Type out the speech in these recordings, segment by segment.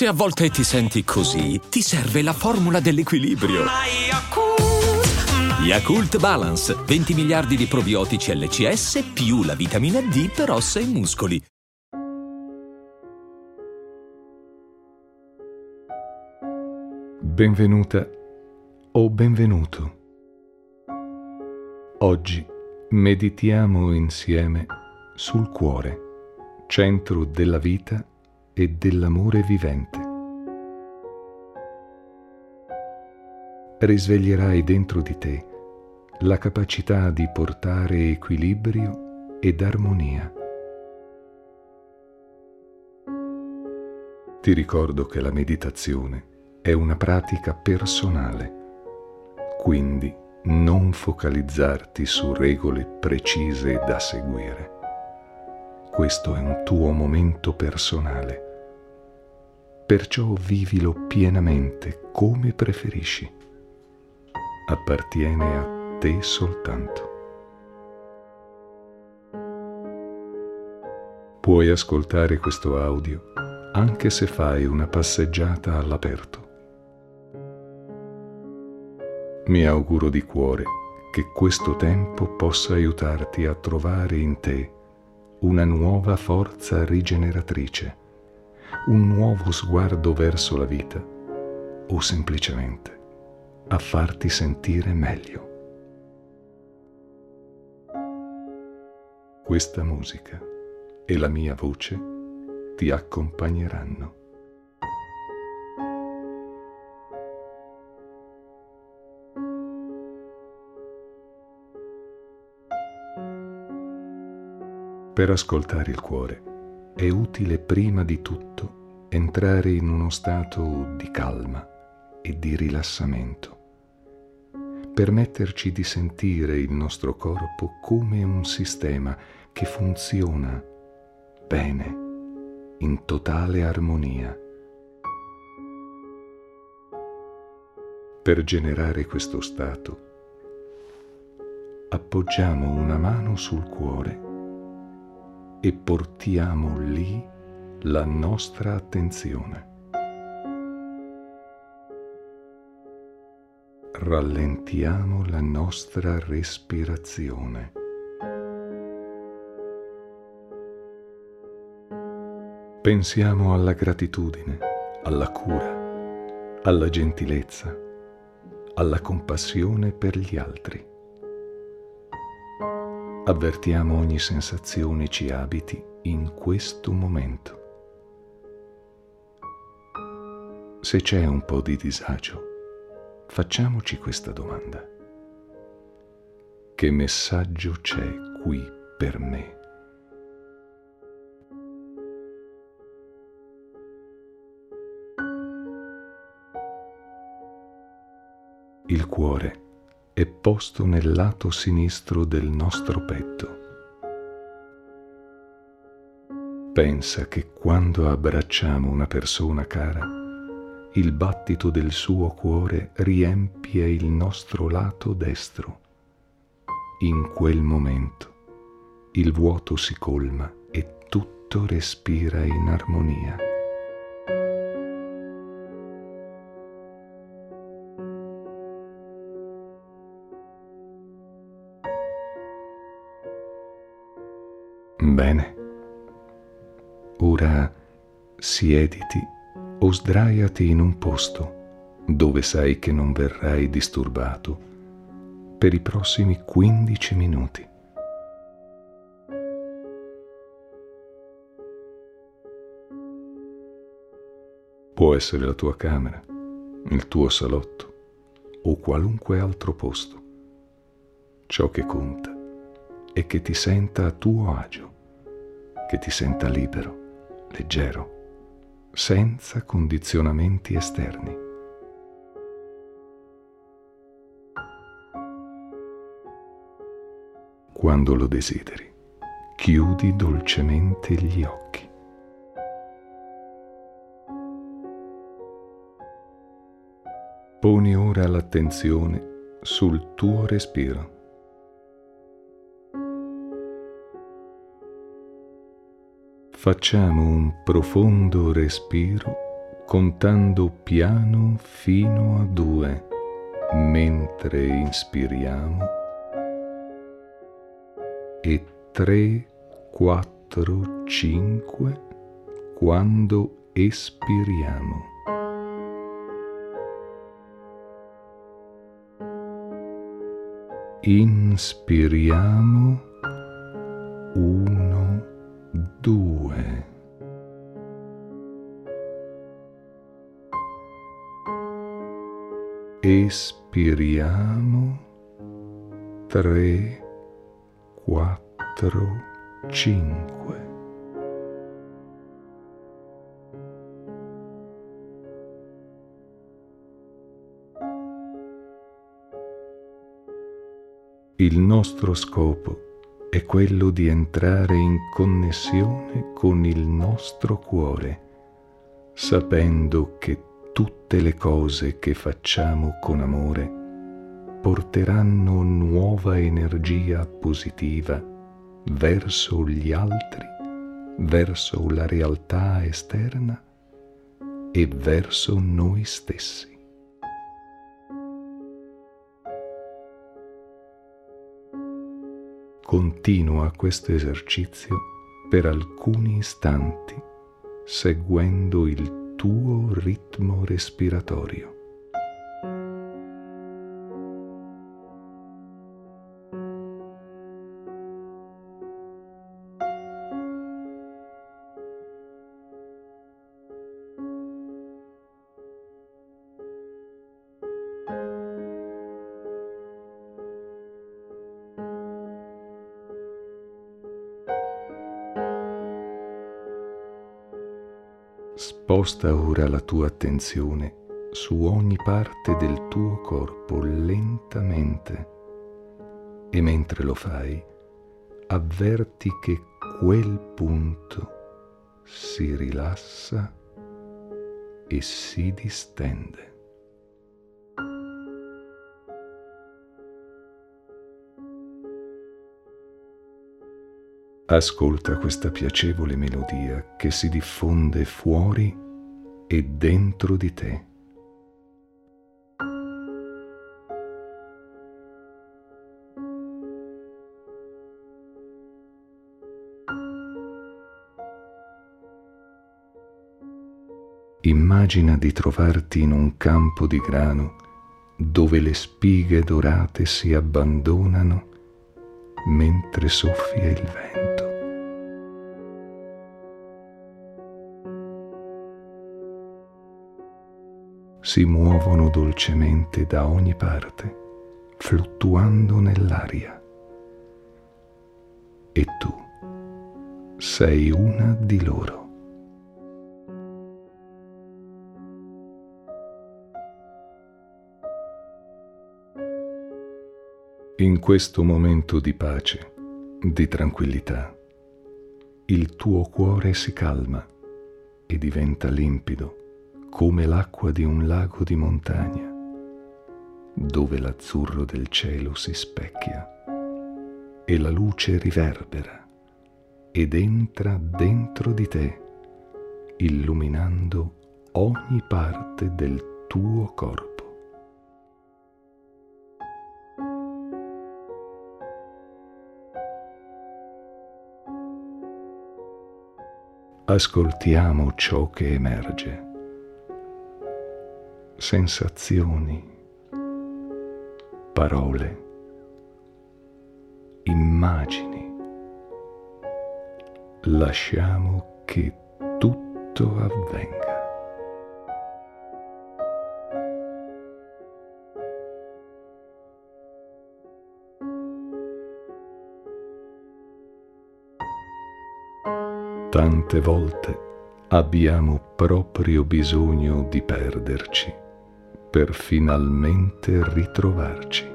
Se a volte ti senti così, ti serve la formula dell'equilibrio. Yakult Balance, 20 miliardi di probiotici LCS più la vitamina D per ossa e muscoli. Benvenuta o benvenuto. Oggi meditiamo insieme sul cuore, centro della vita e dell'amore vivente. Risveglierai dentro di te la capacità di portare equilibrio ed armonia. Ti ricordo che la meditazione è una pratica personale, quindi non focalizzarti su regole precise da seguire. Questo è un tuo momento personale, perciò vivilo pienamente come preferisci. Appartiene a te soltanto. Puoi ascoltare questo audio anche se fai una passeggiata all'aperto. Mi auguro di cuore che questo tempo possa aiutarti a trovare in te una nuova forza rigeneratrice, un nuovo sguardo verso la vita o semplicemente a farti sentire meglio. Questa musica e la mia voce ti accompagneranno. Per ascoltare il cuore è utile prima di tutto entrare in uno stato di calma e di rilassamento, permetterci di sentire il nostro corpo come un sistema che funziona bene, in totale armonia. Per generare questo stato, appoggiamo una mano sul cuore e portiamo lì la nostra attenzione. Rallentiamo la nostra respirazione. Pensiamo alla gratitudine, alla cura, alla gentilezza, alla compassione per gli altri avvertiamo ogni sensazione ci abiti in questo momento. Se c'è un po' di disagio, facciamoci questa domanda. Che messaggio c'è qui per me? Il cuore è posto nel lato sinistro del nostro petto. Pensa che quando abbracciamo una persona cara, il battito del suo cuore riempie il nostro lato destro. In quel momento il vuoto si colma e tutto respira in armonia. Bene. Ora siediti o sdraiati in un posto dove sai che non verrai disturbato per i prossimi 15 minuti. Può essere la tua camera, il tuo salotto o qualunque altro posto. Ciò che conta è che ti senta a tuo agio che ti senta libero, leggero, senza condizionamenti esterni. Quando lo desideri, chiudi dolcemente gli occhi. Poni ora l'attenzione sul tuo respiro. Facciamo un profondo respiro contando piano fino a due, mentre inspiriamo, e tre, quattro, cinque, quando espiriamo. Inspiriamo uno, due. Espiriamo tre, quattro, cinque. Il nostro scopo è quello di entrare in connessione con il nostro cuore, sapendo che tutte le cose che facciamo con amore porteranno nuova energia positiva verso gli altri, verso la realtà esterna e verso noi stessi. Continua questo esercizio per alcuni istanti, seguendo il tuo ritmo respiratorio. Sposta ora la tua attenzione su ogni parte del tuo corpo lentamente e mentre lo fai avverti che quel punto si rilassa e si distende. Ascolta questa piacevole melodia che si diffonde fuori e dentro di te. Immagina di trovarti in un campo di grano dove le spighe dorate si abbandonano mentre soffia il vento. Si muovono dolcemente da ogni parte, fluttuando nell'aria. E tu sei una di loro. In questo momento di pace, di tranquillità, il tuo cuore si calma e diventa limpido come l'acqua di un lago di montagna, dove l'azzurro del cielo si specchia e la luce riverbera ed entra dentro di te, illuminando ogni parte del tuo corpo. Ascoltiamo ciò che emerge sensazioni, parole, immagini. Lasciamo che tutto avvenga. Tante volte abbiamo proprio bisogno di perderci per finalmente ritrovarci.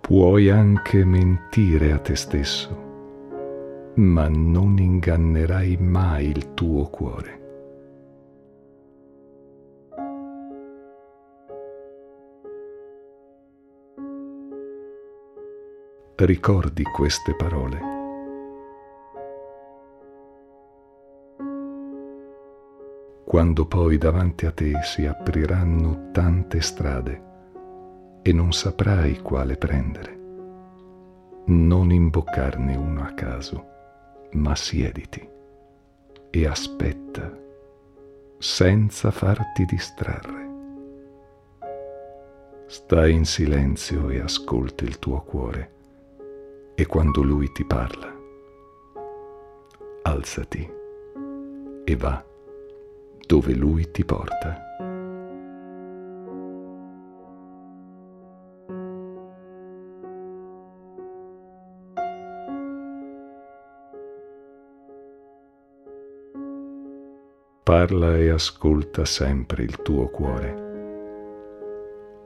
Puoi anche mentire a te stesso, ma non ingannerai mai il tuo cuore. Ricordi queste parole. Quando poi davanti a te si apriranno tante strade e non saprai quale prendere, non imboccarne uno a caso, ma siediti e aspetta senza farti distrarre. Stai in silenzio e ascolta il tuo cuore e quando lui ti parla, alzati e va dove lui ti porta. Parla e ascolta sempre il tuo cuore.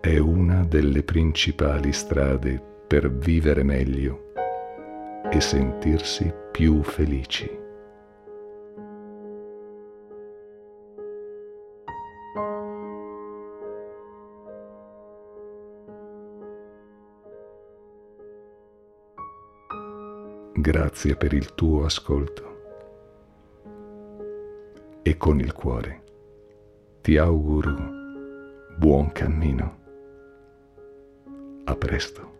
È una delle principali strade per vivere meglio e sentirsi più felici. Grazie per il tuo ascolto e con il cuore ti auguro buon cammino. A presto.